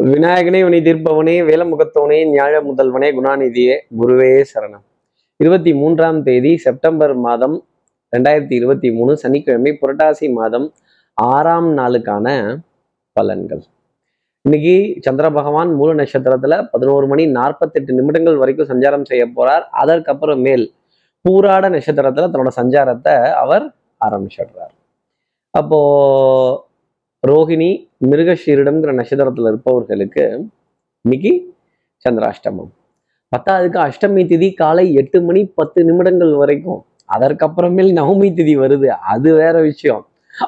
விநாயகனே உனி தீர்ப்பவனே வேலமுகத்தவனே ஞாழ முதல்வனே குணாநிதியே குருவே சரணம். இருபத்தி மூன்றாம் தேதி செப்டம்பர் மாதம் ரெண்டாயிரத்தி இருபத்தி மூணு சனிக்கிழமை புரட்டாசி மாதம் ஆறாம் நாளுக்கான பலன்கள். இன்னைக்கு சந்திர பகவான் மூல நட்சத்திரத்துல பதினோரு மணி நாற்பத்தெட்டு நிமிடங்கள் வரைக்கும் சஞ்சாரம் செய்ய போறார். அதற்கப்புறம் மேல் பூராட நட்சத்திரத்துல தன்னோட சஞ்சாரத்தை அவர் ஆரம்பிச்சிடுறார். அப்போ ரோகிணி மிருகஷீரிடம்ங்கிற நட்சத்திரத்துல இருப்பவர்களுக்கு இன்னைக்கு சந்திராஷ்டமம். பத்தாவதுக்கு அஷ்டமி திதி காலை எட்டு மணி பத்து நிமிடங்கள் வரைக்கும். அதற்கப்புறமேல் நவமி திதி வருது. அது வேற விஷயம்.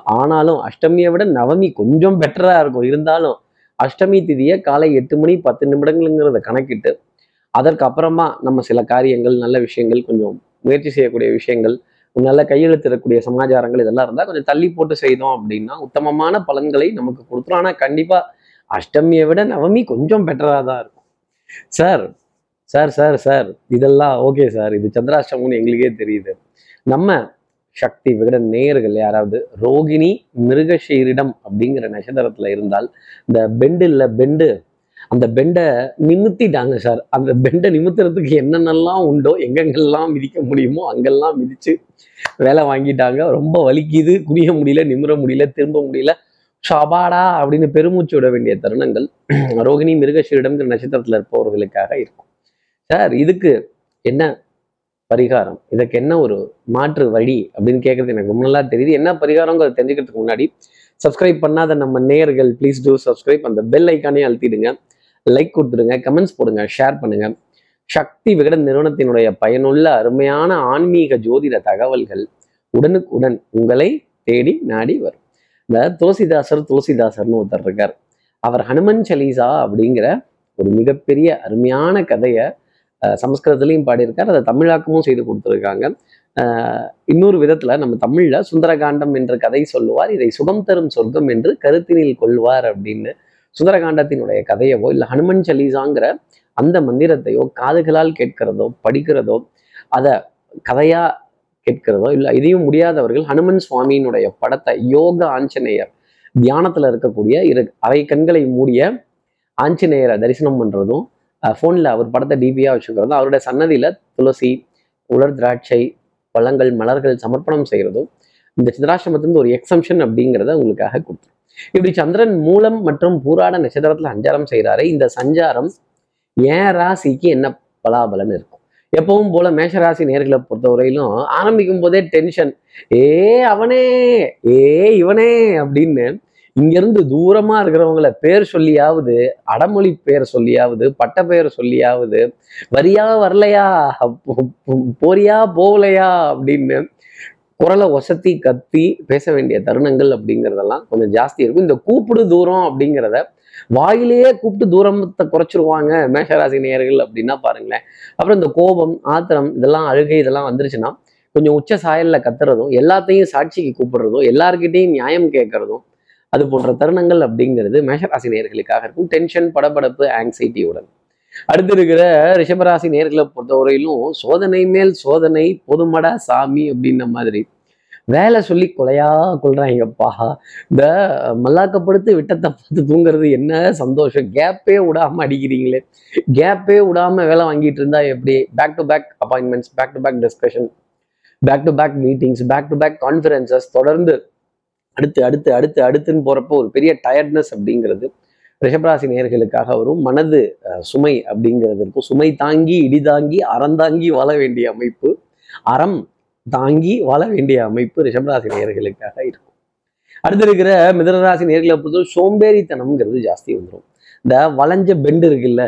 ஆனாலும் அஷ்டமியை விட நவமி கொஞ்சம் பெட்டரா இருக்கும். இருந்தாலும் அஷ்டமி திதியை காலை எட்டு மணி பத்து நிமிடங்கள்ங்கிறத கணக்கிட்டு அதற்கு அப்புறமா நம்ம சில காரியங்கள் நல்ல விஷயங்கள் கொஞ்சம் முயற்சி செய்யக்கூடிய விஷயங்கள் நல்ல கையெழுத்திடக்கூடிய சமாச்சாரங்கள் இதெல்லாம் இருந்தால் கொஞ்சம் தள்ளி போட்டு செய்தோம் அப்படின்னா உத்தமமான பலன்களை நமக்கு கொடுத்துரும். ஆனால் கண்டிப்பாக அஷ்டமியை விட நவமி கொஞ்சம் பெட்டராக தான் இருக்கும். சார் சார் சார் சார் இதெல்லாம் ஓகே சார் இது சந்திராஷ்டமம்னு எங்களுக்கே தெரியுது. நம்ம சக்தி விகட நேயர்கள் யாராவது ரோகிணி மிருகஷீரிடம் அப்படிங்கிற நட்சத்திரத்துல இருந்தால் இந்த பெண்டு இல்லை பெண்டு அந்த பெண்டை நிமித்திட்டாங்க சார். அந்த பெண்டை நிமித்துறதுக்கு என்னென்னலாம் உண்டோ எங்கெங்கெல்லாம் மிதிக்க முடியுமோ அங்கெல்லாம் மிதிச்சு வேலை வாங்கிட்டாங்க. ரொம்ப வலிக்குது. குனிய முடியல நிமிர முடியல திரும்ப முடியல. ஷபாடா அப்படின்னு பெருமூச்சு விட வேண்டிய தருணங்கள் ரோகிணி மிருகஷீரிடம்ங்கிற நட்சத்திரத்தில் இருப்பவர்களுக்காக இருக்கும். சார் இதுக்கு என்ன பரிகாரம்? இதுக்கு என்ன ஒரு மாற்று வழி அப்படின்னு கேட்கறது எனக்கு ரொம்ப நல்லா தெரியுது. என்ன பரிகாரங்கிறத தெரிஞ்சுக்கிறதுக்கு முன்னாடி சப்ஸ்கிரைப் பண்ணாத நம்ம நேயர்கள் ப்ளீஸ் டூ சப்ஸ்கிரைப் அந்த பெல் ஐக்கானே அழுத்திடுங்க. லைக் கொடுத்துடுங்க கமெண்ட்ஸ் போடுங்க ஷேர் பண்ணுங்க. சக்தி விகடன் நிறுவனத்தினுடைய பயனுள்ள அருமையான ஆன்மீக ஜோதிட தகவல்கள் உடனுக்குடன் உங்களை தேடி நாடி வரும். இந்த துளசிதாசர் துளசிதாசர்னு ஒருத்தர் இருக்கார். அவர் ஹனுமன் சலீசா அப்படிங்கிற ஒரு மிகப்பெரிய அருமையான கதையை சமஸ்கிருதத்துலேயும் பாடியிருக்கார். அதை தமிழாக்கமும் செய்து கொடுத்துருக்காங்க. இன்னொரு விதத்துல நம்ம தமிழ்ல சுந்தரகாண்டம் என்ற கதை சொல்லுவார். இதை சுகம் தரும் சொர்க்கம் என்று கருத்தினில் கொள்வார் அப்படின்னு சுந்தரகாண்டத்தினுடைய கதையவோ இல்லை ஹனுமன் சலீசாங்கிற அந்த மந்திரத்தையோ காதுகளால் கேட்கிறதோ படிக்கிறதோ அதை கதையா கேட்கிறதோ இல்லை இதையும் முடியாதவர்கள் ஹனுமன் சுவாமியினுடைய படத்தை யோக ஆஞ்சநேயர் தியானத்துல இருக்கக்கூடிய இரு அரை கண்களை மூடிய ஆஞ்சநேயரை தரிசனம் பண்றதும் ஃபோனில் அவர் படத்தை டிபியாக வச்சுக்கிறதும் அவருடைய சன்னதியில துளசி உலர் திராட்சை பழங்கள் மலர்கள் சமர்ப்பணம் செய்கிறதும் இந்த சிதராசிரமத்திலிருந்து ஒரு எக்ஸம்ஷன் அப்படிங்கிறத உங்களுக்காக கொடுத்துரும் இப்படி சந்திரன் மூலம் மற்றும் பூராட நட்சத்திரத்துல சஞ்சாரம் செய்கிறாரு இந்த சஞ்சாரம் ஏன் ராசிக்கு என்ன பலாபலன் இருக்கும். எப்பவும் போல மேஷராசி நேர்களை பொறுத்தவரையிலும் ஆரம்பிக்கும் போதே டென்ஷன் ஏ அவனே! ஏ இவனே! அப்படின்னு இங்கிருந்து தூரமா இருக்கிறவங்கள பேர் சொல்லியாவது அடமொழி பேர் சொல்லியாவது பட்ட பெயர் சொல்லியாவது வரியா வரலையா? போறியா போகலையா? அப்படின்னு குரலை ஒசத்தி கத்தி பேச வேண்டிய தருணங்கள் அப்படிங்கிறதெல்லாம் கொஞ்சம் ஜாஸ்தி இருக்கும். இந்த கூப்பிடு தூரம் அப்படிங்கிறத வாயிலேயே கூப்பிட்டு தூரத்தை குறைச்சிருவாங்க மேஷராசி நேயர்கள் அப்படின்னா பாருங்களேன். அப்புறம் இந்த கோபம் ஆத்திரம் இதெல்லாம் அழுகை இதெல்லாம் வந்துருச்சுன்னா கொஞ்சம் உச்ச சாயல்ல கத்துறதும் எல்லாத்தையும் சாட்சிக்கு கூப்பிடுறதும் எல்லார்கிட்டையும் நியாயம் கேட்கறதும் அது போன்ற தருணங்கள் அப்படிங்கிறது மேஷராசி நேயர்களுக்காக இருக்கும். டென்ஷன் படபடப்பு ஆங்ஸைட்டியுடன் அடுத்து இருக்கிற ரிஷபராசி நேர்களை பொறுத்தவரையிலும் சோதனை மேல் சோதனை பொதுமடா சாமி அப்படின்ன மாதிரி. வேலை சொல்லி கொலையா கொள்றாங்கப்பா. இந்த மல்லாக்கப்படுத்து விட்டத்தை பார்த்து தூங்குறது என்ன சந்தோஷம். கேப்பே விடாம அடிக்கிறீங்களே. கேப்பே விடாம வேலை வாங்கிட்டு இருந்தா எப்படி? Back to back appointments back to back discussion back to back meetings back to back conferences தொடர்ந்து அடுத்து அடுத்து அடுத்து அடுத்துன்னு போறப்போ ஒரு பெரிய டயர்ட்னஸ் அப்படிங்கிறது. ரிஷபராசி நேயர்களுக்காக வரும் மனது அஹ், சுமை அப்படிங்கிறது இருக்கும். சுமை தாங்கி இடி தாங்கி அறந்தாங்கி வாழ வேண்டிய அமைப்பு அறம் தாங்கி வாழ வேண்டிய அமைப்பு ரிஷபராசி நேயர்களுக்காக இருக்கும். அடுத்து இருக்கிற மிதனராசி நேர்களை பொறுத்தவரை சோம்பேறித்தனம்ங்கிறது ஜாஸ்தி வந்துடும் இந்த வளைஞ்ச பெண்டு இருக்குல்ல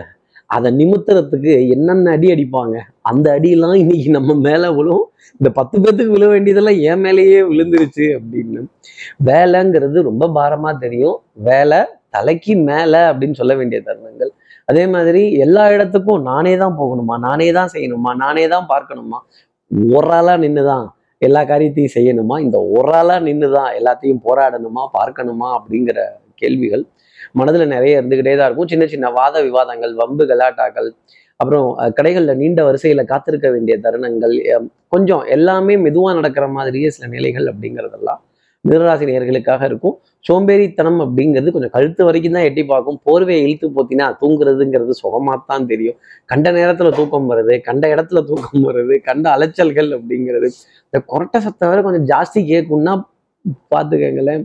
அதை நிமித்துறதுக்கு என்னென்ன அடி அடிப்பாங்க? அந்த அடியெல்லாம் இன்னைக்கு நம்ம மேல விழும். இந்த பத்து பேத்துக்கு விழ வேண்டியதெல்லாம் என் மேலேயே விழுந்துருச்சு அப்படின்னு. வேலைங்கிறது ரொம்ப பாரமா தெரியும். வேலை தலைக்கு மேல அப்படின்னு சொல்ல வேண்டிய தருணங்கள். அதே மாதிரி எல்லா இடத்துக்கும் நானே தான் போகணுமா? நானே தான் செய்யணுமா? நானே தான் பார்க்கணுமா? ஒரு ஆளா நின்றுதான் எல்லா காரியத்தையும் செய்யணுமா? இந்த ஒரு ஆளா நின்றுதான் எல்லாத்தையும் போராடணுமா? பார்க்கணுமா? அப்படிங்கிற கேள்விகள் மனதுல நிறைய இருந்துக்கிட்டே தான் இருக்கும். சின்ன சின்ன வாத விவாதங்கள் வம்பு கலாட்டாக்கள் அப்புறம் கடைகளில் கடைகள்ல நீண்ட வரிசையில காத்திருக்க வேண்டிய தருணங்கள் கொஞ்சம் எல்லாமே மெதுவா நடக்கிற மாதிரியே சில நிலைகள் அப்படிங்கிறதெல்லாம் மிதனராசி நேர்களுக்காக இருக்கும். சோம்பேறித்தனம் அப்படிங்கிறது கொஞ்சம் கழுத்து வரைக்கும் தான் எட்டி பார்க்கும். போர்வையை இழுத்து போத்தினா தூங்குறதுங்கிறது சுகமாத்தான் தெரியும். கண்ட நேரத்துல தூக்கம் வருது கண்ட இடத்துல தூக்கம் வருது கண்ட அலைச்சல்கள் அப்படிங்கிறது. இந்த கொரட்டை சத்தம் வேற கொஞ்சம் ஜாஸ்தி கேட்கும்னா பார்த்துக்கங்களேன்.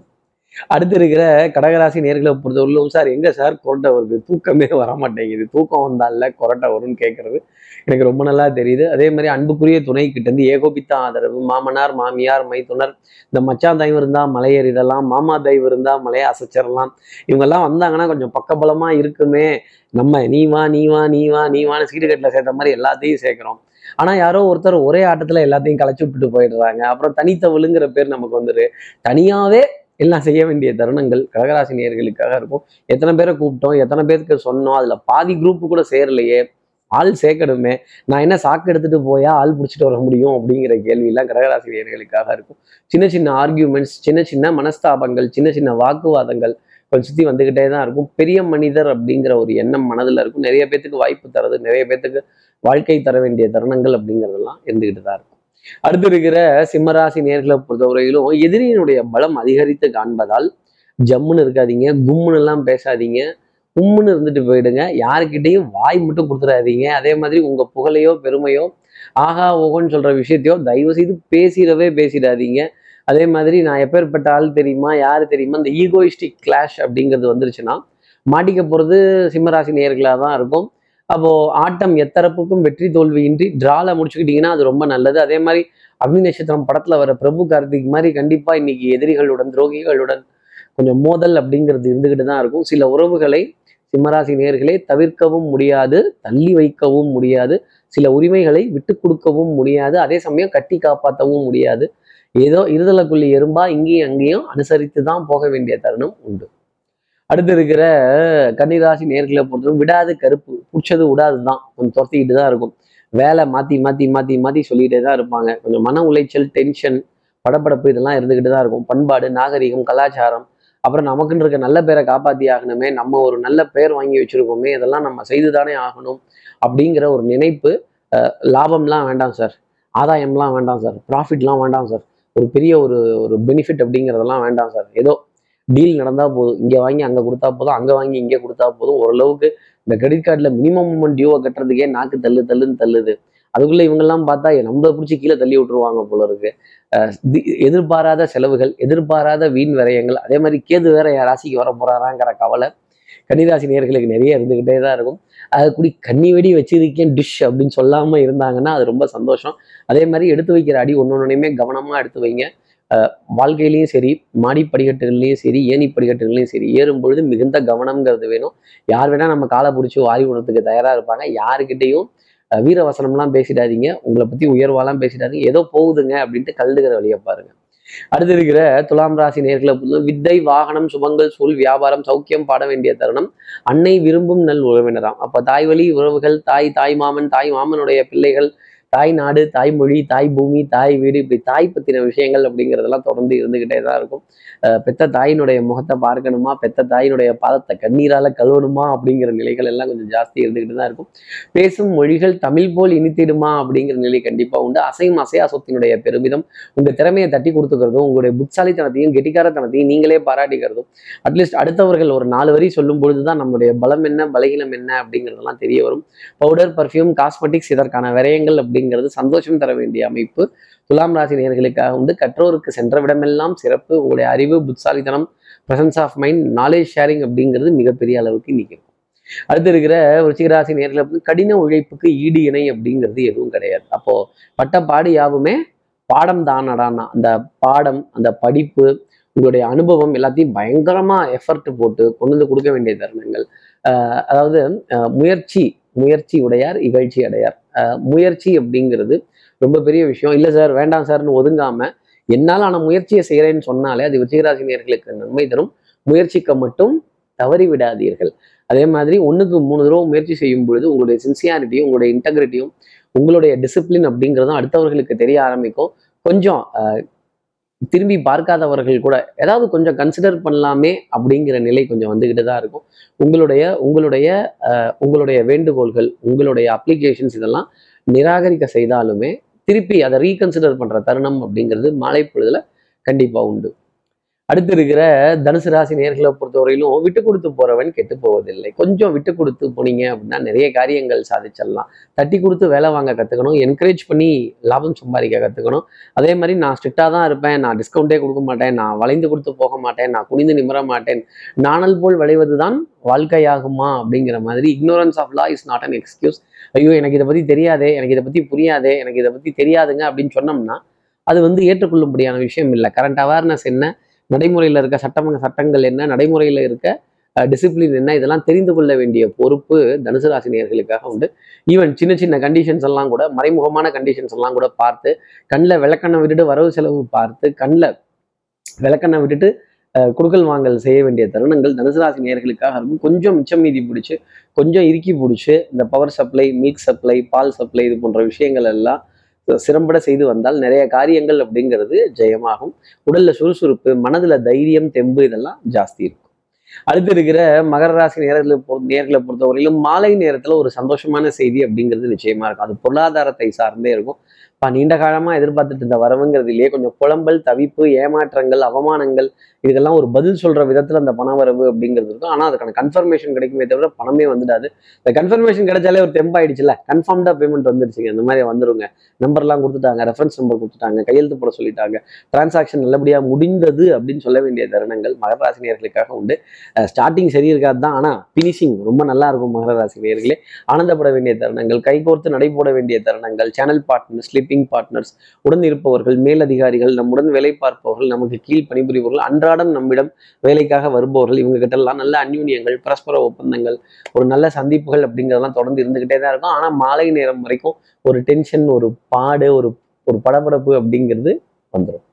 அடுத்து இருக்கிற கடகராசி நேர்களை பொறுத்தவரையிலும் சார் எங்க சார் கொரட்டை வருது? தூக்கமே வர மாட்டேங்குது தூக்கம் வந்தால கொரட்டை வரும்னு கேட்கறது எனக்கு ரொம்ப நல்லா தெரியுது. அதே மாதிரி அன்புக்குரிய துணை கிட்ட இருந்து ஏகோபித்த ஆதரவு. மாமனார் மாமியார் மைத்துனர் இந்த மச்சான் தயவு இருந்தா மலையேறிடலாம் மாமா தயவு இருந்தா மலையை அசைச்சிடலாம். இவங்கெல்லாம் வந்தாங்கன்னா கொஞ்சம் பக்கபலமா இருக்குமே. நம்ம நீ வா நீ வா நீ வா நீ வான்னு சீட்டுக்கட்டில் சேர்த்த மாதிரி எல்லாத்தையும் சேர்க்கிறோம். ஆனா யாரோ ஒருத்தர் ஒரே ஆட்டத்துல எல்லாத்தையும் களைச்சு விட்டுட்டு போயிடுறாங்க. அப்புறம் தனித்தவளுங்கிற பேர் நமக்கு வந்துரு. தனியாவே எல்லாம் செய்ய வேண்டிய தருணங்கள் கடகராசி நேர்களுக்காக இருக்கும். எத்தனை பேரை கூப்பிட்டோம் எத்தனை பேருக்கு சொன்னோம் அதில் பாதி குரூப்பு கூட சேரலையே ஆள் சேர்க்கணுமே நான் என்ன சாக்கு எடுத்துட்டு போயா ஆள் பிடிச்சிட்டு வர முடியும் அப்படிங்கிற கேள்வியெல்லாம் கடகராசி நேயர்களுக்காக இருக்கும். சின்ன சின்ன ஆர்கியூமெண்ட்ஸ் சின்ன சின்ன மனஸ்தாபங்கள் சின்ன சின்ன வாக்குவாதங்கள் கொஞ்சம் சுற்றி வந்துக்கிட்டே தான் இருக்கும். பெரிய மனிதர் அப்படிங்கிற ஒரு எண்ணம் மனதில் இருக்கும். நிறைய பேத்துக்கு வாய்ப்பு தரது நிறைய பேத்துக்கு வாழ்க்கை தர வேண்டிய தருணங்கள் அப்படிங்கிறதெல்லாம் இருந்துக்கிட்டு தான் இருக்கும். அடுத்து இருக்கிற சிம்மராசி நேர்களை பொறுத்தவரையிலும் எதிரியினுடைய பலம் அதிகரித்து காண்பதால் ஜம்முன்னு இருக்காதீங்க கும்முன்னு எல்லாம் பேசாதீங்க. உம்முன்னு இருந்துட்டு போயிடுங்க. யாருக்கிட்டையும் வாய் மட்டும் கொடுத்துடாதீங்க. அதே மாதிரி உங்க புகழையோ பெருமையோ ஆஹா ஓகோன்னு சொல்ற விஷயத்தையோ தயவு செய்து பேசிடவே பேசிடாதீங்க. அதே மாதிரி நான் எப்பேற்பட்ட ஆள் தெரியுமா யாரு தெரியுமா இந்த ஈகோயிஸ்டிக் கிளாஷ் அப்படிங்கிறது வந்துருச்சுன்னா மாட்டிக்க போறது சிம்மராசி நேர்களாக தான் இருக்கும். அப்போ ஆட்டம் எத்தரப்புக்கும் வெற்றி தோல்வியின்றி டிரால முடிச்சுக்கிட்டீங்கன்னா அது ரொம்ப நல்லது. அதே மாதிரி அக்னி நட்சத்திரம் படத்துல வர பிரபு கார்த்திக் மாதிரி கண்டிப்பா இன்னைக்கு எதிரிகளுடன் துரோகிகளுடன் கொஞ்சம் மோதல் அப்படிங்கிறது இருந்துகிட்டு தான் இருக்கும். சில உறவுகளை சிம்மராசி நேர்களே தவிர்க்கவும் முடியாது தள்ளி வைக்கவும் முடியாது சில உரிமைகளை விட்டு கொடுக்கவும் முடியாது அதே சமயம் கட்டி காப்பாற்றவும் முடியாது. ஏதோ இருதலக்குள்ளி எறும்பா இங்கேயும் அங்கேயும் அனுசரித்து தான் போக வேண்டிய தருணம் உண்டு. அடுத்து இருக்கிற கன்னிராசி நேர்களை பொறுத்தவரை விடாது கருப்பு. பிடிச்சது விடாது தான் கொஞ்சம் துரத்திக்கிட்டு தான் இருக்கும். வேலை மாற்றி மாற்றி மாற்றி மாற்றி சொல்லிகிட்டே தான் இருப்பாங்க. கொஞ்சம் மன உளைச்சல் டென்ஷன் படப்படப்பு இதெல்லாம் இருந்துக்கிட்டு தான் இருக்கும். பண்பாடு நாகரிகம் கலாச்சாரம். அப்புறம் நமக்குன்னு இருக்க நல்ல பேரை காப்பாற்றி ஆகணுமே நம்ம ஒரு நல்ல பேர் வாங்கி வச்சிருக்கோமே இதெல்லாம் நம்ம செய்து தானே ஆகணும் அப்படிங்கிற ஒரு நினைப்பு லாபம்லாம் வேண்டாம் சார். ஆதாயம்லாம் வேண்டாம் சார். ப்ராஃபிட்லாம் வேண்டாம் சார். ஒரு பெரிய ஒரு ஒரு பெனிஃபிட் அப்படிங்கிறதெல்லாம் வேண்டாம் சார். ஏதோ டீல் நடந்தால் போதும். இங்கே வாங்கி அங்கே கொடுத்தா போதும். அங்கே வாங்கி இங்கே கொடுத்தா போதும். ஓரளவுக்கு இந்த கிரெடிட் கார்டில் மினிமம் அமௌண்ட் டியூவை கட்டுறதுக்கே நாக்கு தள்ளு தள்ளுன்னு தள்ளுது. அதுக்குள்ளே இவங்கெல்லாம் பார்த்தா நம்மளை பிடிச்சி கீழே தள்ளி விட்டுருவாங்க போல இருக்கு. எதிர்பாராத செலவுகள் எதிர்பாராத வீண் விரயங்கள் அதே மாதிரி கேது வேற என் ராசிக்கு வர போறாராங்கிற கவலை கன்னிராசி நேர்களுக்கு நிறைய இருந்துக்கிட்டே தான் இருக்கும். அது கூடி கண்ணி வெடி வச்சிருக்கேன் டிஷ் அப்படின்னு சொல்லாமல் இருந்தாங்கன்னா அது ரொம்ப சந்தோஷம். அதே மாதிரி எடுத்து வைக்கிற அடி ஒன்று ஒன்றுனையுமே கவனமாக எடுத்து வைங்க. வாழ்க்கையிலையும் சரி மாடி படிக்கட்டுகள்லையும் சரி ஏணி படிக்கட்டுகள்லையும் சரி ஏறும் பொழுது மிகுந்த கவனம்ங்கிறது வேணும். யார் வேணா நம்ம காலை பிடிச்சி வாரி விடுறதுக்கு தயாரா இருப்பாங்க. யாருக்கிட்டையும் அஹ் வீர வசனம்லாம் பேசிடாதீங்க. உங்களை பத்தி உயர்வாலாம் பேசிடாதீங்க. ஏதோ போகுதுங்க அப்படின்ட்டு கலந்துக்கிற வழியை பாருங்க. அடுத்து இருக்கிற துலாம் ராசி நேர்களை பொறுத்தவரை வித்தை வாகனம் சுபங்கள் சூழ் வியாபாரம் சௌக்கியம் பாட வேண்டிய தருணம். அன்னை விரும்பும் நல் உறவினராம். அப்ப தாய் வழி உறவுகள் தாய் தாய் மாமன் தாய் மாமனுடைய பிள்ளைகள் தாய் நாடு தாய் மொழி தாய் பூமி தாய் வீடு இப்படி தாய் பத்தின விஷயங்கள் அப்படிங்கிறதெல்லாம் தொடர்ந்து இருந்துகிட்டே தான் இருக்கும். பெத்த தாயினுடைய முகத்தை பார்க்கணுமா? பெத்த தாயினுடைய பாதத்தை கண்ணீரால கழுவணுமா? அப்படிங்கிற நிலைகள் எல்லாம் கொஞ்சம் ஜாஸ்தி இருந்துக்கிட்டு தான் இருக்கும். பேசும் மொழிகள் தமிழ் போல் இனித்திடுமா? அப்படிங்கிற நிலை கண்டிப்பா உண்டு. அசையும் அசையா சொத்தினுடைய பெருமிதம் உங்க திறமையை தட்டி கொடுத்துக்கிறதும் உங்களுடைய புட்சாலித்தனத்தையும் கெட்டிக்காரத்தனத்தையும் நீங்களே பாராட்டிக்கிறதும் அட்லீஸ்ட் அடுத்தவர்கள் ஒரு நாலு வரி சொல்லும் பொழுதுதான் நம்மளுடைய பலம் என்ன பலகீனம் என்ன அப்படிங்கிறதெல்லாம் தெரிய வரும். பவுடர் பர்ஃப்யூம் காஸ்மெட்டிக்ஸ் இதற்கான விரயங்கள் அப்படிங்கிறது சந்தோஷம் தர வேண்டிய அமைப்பு. துலாம் ராசி நேர்களுக்காக வந்து கற்றோருக்கு சென்ற விடமெல்லாம் சிறப்பு. உங்களுடைய அறிவு புத்தாலித்தனம் presence of mind knowledge sharing அப்படிங்கிறது மிகப்பெரிய அளவுக்கு நிற்கும் அடுத்து இருக்கிற ருச்சிகராசி நேரில் வந்து கடின உழைப்புக்கு ஈடு இணை அப்படிங்கிறது எதுவும் கிடையாது. அப்போ பட்ட பாடு யாவுமே பாடம் தானடானா அந்த பாடம் அந்த படிப்பு உங்களுடைய அனுபவம் எல்லாத்தையும் பயங்கரமா எஃபர்ட் போட்டு கொண்டு வந்து கொடுக்க வேண்டிய தருணங்கள். ஆஹ் அதாவது முயற்சி முயற்சி உடையார் இகழ்ச்சி அடையார். முயற்சி அப்படிங்கிறது ரொம்ப பெரிய விஷயம். இல்லை சார் வேண்டாம் சார்னு ஒதுங்காம என்னால் ஆன முயற்சியை செய்கிறேன்னு சொன்னாலே அது விருச்சிகராசி நன்மை தரும். முயற்சிக்க மட்டும் தவறி விடாதீர்கள். அதே மாதிரி ஒன்றுக்கு மூணு தடவை முயற்சி செய்யும் பொழுது உங்களுடைய சின்சியாரிட்டியும் உங்களுடைய இன்டெகிரிட்டியும் உங்களுடைய டிசிப்ளின் அப்படிங்கிறதும் அடுத்தவர்களுக்கு தெரிய ஆரம்பிக்கும். கொஞ்சம் திரும்பி பார்க்காதவர்கள் கூட ஏதாவது கொஞ்சம் கன்சிடர் பண்ணலாமே அப்படிங்கிற நிலை கொஞ்சம் வந்துக்கிட்டு தான் இருக்கும். உங்களுடைய உங்களுடைய உங்களுடைய வேண்டுகோள்கள் உங்களுடைய அப்ளிகேஷன்ஸ் இதெல்லாம் நிராகரிக்க செய்தாலுமே திருப்பி அதை ரீகன்சிடர் பண்ற தருணம் அப்படிங்கிறது மாலை பொழுதுல கண்டிப்பா உண்டு. அடுத்து இருக்கிற தனுசு ராசி நேர்களை பொறுத்தவரையிலும் விட்டு கொடுத்து போறவன் கெட்டு போவதில்லை. கொஞ்சம் விட்டு கொடுத்து போனீங்க அப்படின்னா நிறைய காரியங்கள் சாதிச்சிடலாம். தட்டி கொடுத்து வேலை வாங்க கற்றுக்கணும் என்கரேஜ் பண்ணி லாபம் சம்பாதிக்க கற்றுக்கணும் அதே மாதிரி நான் ஸ்ட்ரிக்டாக தான் இருப்பேன். நான் டிஸ்கவுண்டே கொடுக்க மாட்டேன். நான் வளைந்து கொடுத்து போக மாட்டேன். நான் குனிந்து நிமிர மாட்டேன். நாணல் போல் விளைவது தான் வாழ்க்கையாகுமா அப்படிங்கிற மாதிரி ignorance of law is not an excuse ஐயோ எனக்கு இதை பற்றி தெரியாதே. எனக்கு இதை பற்றி புரியாதே. எனக்கு இதை பற்றி தெரியாதுங்க அப்படின்னு சொன்னோம்னா அது வந்து ஏற்றுக்கொள்ளும்படியான விஷயம் இல்லை. கரண்ட் அவேர்னஸ் என்ன? நடைமுறையில் இருக்க சட்டமங்க சட்டங்கள் என்ன நடைமுறையில் இருக்க டிசிப்ளின் என்ன இதெல்லாம் தெரிந்து கொள்ள வேண்டிய பொறுப்பு தனுசு ராசி நேயர்களுக்காக உண்டு. ஈவன் சின்ன சின்ன கண்டிஷன்ஸ் எல்லாம் கூட மறைமுகமான கண்டிஷன்ஸ் எல்லாம் கூட பார்த்து கண்ணில் விளக்கண்ணை விட்டுட்டு வரவு செலவு பார்த்து கண்ணில் விளக்கண்ணை விட்டுட்டு குடுக்கல் வாங்கல் செய்ய வேண்டிய தருணங்கள் தனுசு ராசி நேயர்களுக்காக இருக்கும். கொஞ்சம் மிச்சம் மீதி பிடிச்சி கொஞ்சம் இறுக்கி பிடிச்சி இந்த பவர் சப்ளை மில்க் சப்ளை பால் சப்ளை இது போன்ற விஷயங்கள் எல்லாம் சிறம்பட செய்து வந்தால் நிறைய காரியங்கள் அப்படிங்கிறது ஜெயமாகும். உடல்ல சுறுசுறுப்பு மனதுல தைரியம் தெம்பு இதெல்லாம் ஜாஸ்தி இருக்கும். அடுத்து இருக்கிற மகர ராசி நேரத்தில் நேர்களை பொறுத்தவரையிலும் மாலை நேரத்துல ஒரு சந்தோஷமான செய்தி அப்படிங்கிறது நிச்சயமா இருக்கும். அது பொருளாதாரத்தை சார்ந்தே இருக்கும். இப்போ நீண்ட காலமா எதிர்பார்த்துட்டு இருந்த வரவுங்கிறதுலேயே கொஞ்சம் புலம்பல் தவிப்பு ஏமாற்றங்கள் அவமானங்கள் இதுக்கெல்லாம் ஒரு பதில் சொல்ற விதத்துல அந்த பண வரவு அப்படிங்கிறது இருக்கும். ஆனா அதுக்கான கன்ஃபர்மேஷன் கிடைக்குமே தவிர பணமே வந்துடாது. இந்த கன்ஃபர்மேஷன் கிடைச்சாலே ஒரு தெம்பாயிடுச்சுல. கன்ஃபார்ம்டாக பேமெண்ட் வந்துருச்சுங்க. இந்த மாதிரி வந்துருங்க. நம்பர்லாம் கொடுத்துட்டாங்க. ரெஃபரன்ஸ் நம்பர் கொடுத்துட்டாங்க. கையெழுத்து போட சொல்லிட்டாங்க. டிரான்சாக்ஷன் நல்லபடியாக முடிந்தது அப்படின்னு சொல்ல வேண்டிய தருணங்கள் மகராசினியர்களுக்காக உண்டு. ஸ்டார்டிங் சரி இருக்காது தான். ஆனால் ஃபினிஷிங் ரொம்ப நல்லா இருக்கும் மகர ராசி ஆனந்தப்பட வேண்டிய தருணங்கள் கைகோர்த்து நடைபோட வேண்டிய தருணங்கள் சேனல் பார்ட்னர்ஸ் ஸ்லீப்பிங் பார்ட்னர்ஸ் உடன் இருப்பவர்கள் மேலதிகாரிகள் நம்முடன் வேலை பார்ப்பவர்கள் நமக்கு கீழ் பணிபுரிபவர்கள் அன்றாடம் நம்மிடம் வேலைக்காக வருபவர்கள் இவங்க கிட்டலாம் எல்லாம் நல்ல அந்யூன்யங்கள் பரஸ்பர ஒப்பந்தங்கள் ஒரு நல்ல சந்திப்புகள் அப்படிங்கிறதெல்லாம் தொடர்ந்து இருந்துகிட்டே தான் இருக்கும். ஆனால் மாலை நேரம் வரைக்கும் ஒரு டென்ஷன் ஒரு பாடு ஒரு ஒரு படபடப்பு அப்படிங்கிறது வந்துடும்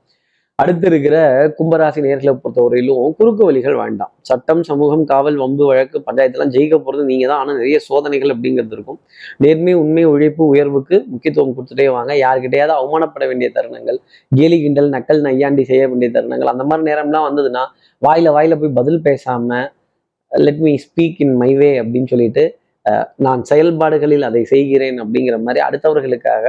அடுத்து இருக்கிற கும்பராசி நேர்களை பொறுத்தவரையிலும் குறுக்கு வழிகள் வேண்டாம். சட்டம் சமூகம் காவல் வம்பு வழக்கு பஞ்சாயத்துலாம் ஜெயிக்க போகிறது நீங்கள் தான் ஆனால் நிறைய சோதனைகள் அப்படிங்கிறது இருக்கும். நேர்மை உண்மை உழைப்பு உயர்வுக்கு முக்கியத்துவம் கொடுத்துட்டே வாங்க. யார்கிட்டயாவது அவமானப்பட வேண்டிய தருணங்கள் கேலி கிண்டல் நக்கல் நையாண்டி செய்ய வேண்டிய தருணங்கள் அந்த மாதிரி நேரம்லாம் வந்ததுன்னா வாயில வாயில போய் பதில் பேசாம let me speak in my way அப்படின்னு சொல்லிட்டு நான் செயல்பாடுகளில் அதை செய்கிறேன் அப்படிங்கிற மாதிரி அடுத்தவர்களுக்காக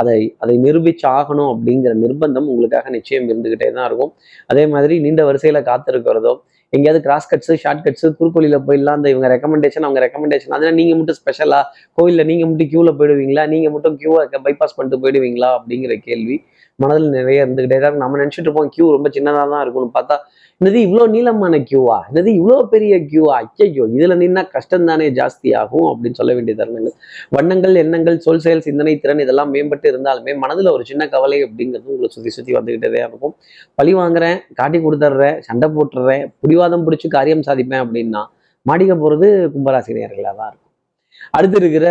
அதை அதை நிரூபிச்சு ஆகணும் அப்படிங்கிற நிர்பந்தம் உங்களுக்காக நிச்சயம் இருந்துகிட்டே தான் இருக்கும். அதே மாதிரி நீண்ட வரிசையில் காத்திருக்கிறதோ எங்கேயாவது கிராஸ் கட்ஸு ஷார்ட் கட்ஸு குறுக்கோலியில் போயிடலாம் அந்த இவங்க ரெக்கமெண்டேஷன் அவங்க ரெக்கமெண்டேஷன் அதனால நீங்க மட்டும் ஸ்பெஷலாக கோயிலில் நீங்க மட்டும் க்யூவில் போயிடுவீங்களா? நீங்க மட்டும் கியூவை பைபாஸ் பண்ணிட்டு போயிடுவீங்களா? அப்படிங்கிற கேள்வி மனதில் நிறைய இருந்துக்கிட்டே தான் இருக்கும். நம்ம நினைச்சிட்டு இருப்போம் கியூ ரொம்ப சின்னதாக தான் இருக்கும்னு பார்த்தா என்னது இவ்வளோ நீளமான கியூவா என்னது இவ்வளோ பெரிய கியூவா ஐயோ இதுல நின்னா கஷ்டம் தானே ஜாஸ்தி ஆகும் அப்படின்னு சொல்ல வேண்டிய தருணங்கள். வண்ணங்கள் எண்ணங்கள் சொல் செயல் சிந்தனை திறன் இதெல்லாம் மேம்பட்டு இருந்தாலுமே மனதுல ஒரு சின்ன கவலை அப்படிங்கிறது உங்களை சுத்தி சுத்தி வந்துக்கிட்டதே இருக்கும். பழி வாங்குறேன் காட்டி கொடுத்துட்றேன் சண்டை போட்டுறேன் பிடிவாதம் பிடிச்சி காரியம் சாதிப்பேன் அப்படின்னா மாடிக்க போறது கும்பராசி நேர்களாக தான் இருக்கும். அடுத்து இருக்கிற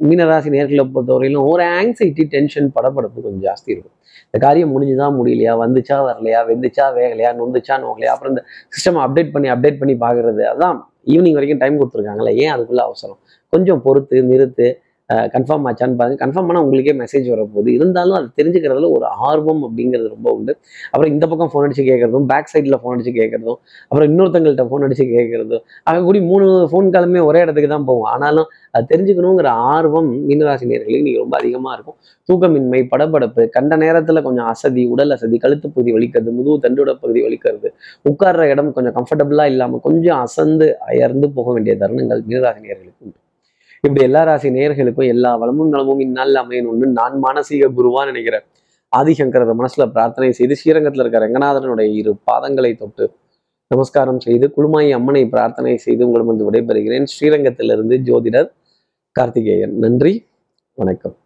மீனராசி நேர்களை பொறுத்தவரையிலும் ஒரு ஆங்ஸைட்டி டென்ஷன் படப்படப்பு கொஞ்சம் ஜாஸ்தி இருக்கும். இந்த காரியம் முடிஞ்சுதான் முடியலையா வந்துச்சா வரலையா வெந்துச்சா வேகலையா நொந்துச்சா நோகலையா அப்புறம் இந்த சிஸ்டம் அப்டேட் பண்ணி அப்டேட் பண்ணி பார்க்கறது அதான் ஈவினிங் வரைக்கும் டைம் கொடுத்துருக்காங்களே ஏன் அதுக்குள்ள அவசரம்? கொஞ்சம் பொறுத்து நிறுத்து கன்ஃபார்ம் ஆச்சான்னு பாருங்க. கன்ஃபார்ம் பண்ணால் உங்களுக்கே மெசேஜ் வரப்போகுது. இருந்தாலும் அது தெரிஞ்சுக்கிறதுல ஒரு ஆர்வம் அப்படிங்கிறது ரொம்ப உண்டு. அப்புறம் இந்த பக்கம் ஃபோன் அடிச்சு கேட்கறதும் பேக் சைடில் ஃபோன் அடிச்சு கேட்கறதும் அப்புறம் இன்னொருத்தங்கள்ட்ட ஃபோன் அடிச்சு கேட்கறதும் அங்கே கூடி மூணு ஃபோன் காலுமே ஒரே இடத்துக்கு தான் போகும். ஆனாலும் அது தெரிஞ்சுக்கணுங்கிற ஆர்வம் மீனராசி நேர்களுக்கு நீங்கள் ரொம்ப அதிகமாக இருக்கும். தூக்கமின்மை படபடப்பு கண்ட நேரத்தில் கொஞ்சம் அசதி உடல் அசதி கழுத்து பகுதி வலிக்கிறது முதுகு தண்டுட பகுதி வலிக்கிறது உட்கார்ற இடம் கொஞ்சம் கம்ஃபர்டபுளாக இல்லாமல் கொஞ்சம் அசந்து அயர்ந்து போக வேண்டிய தருணங்கள் மீனராசி நேர்களுக்கு உண்டு. இப்படி எல்லா ராசி நேயர்களுக்கும் எல்லா வளமும் நலமும் இந்நாளில் அமையணும்னு நான் மானசீக குருவா நினைக்கிறேன். ஆதிசங்கரர் மனசுல பிரார்த்தனை செய்து ஸ்ரீரங்கத்தில் இருக்கிற ரங்கநாதனுடைய இரு பாதங்களை தொட்டு நமஸ்காரம் செய்து குழுமாயி அம்மனை பிரார்த்தனை செய்து உங்களிடம் வந்து விடைபெறுகிறேன். ஸ்ரீரங்கத்திலிருந்து ஜோதிடர் கார்த்திகேயன். நன்றி. வணக்கம்.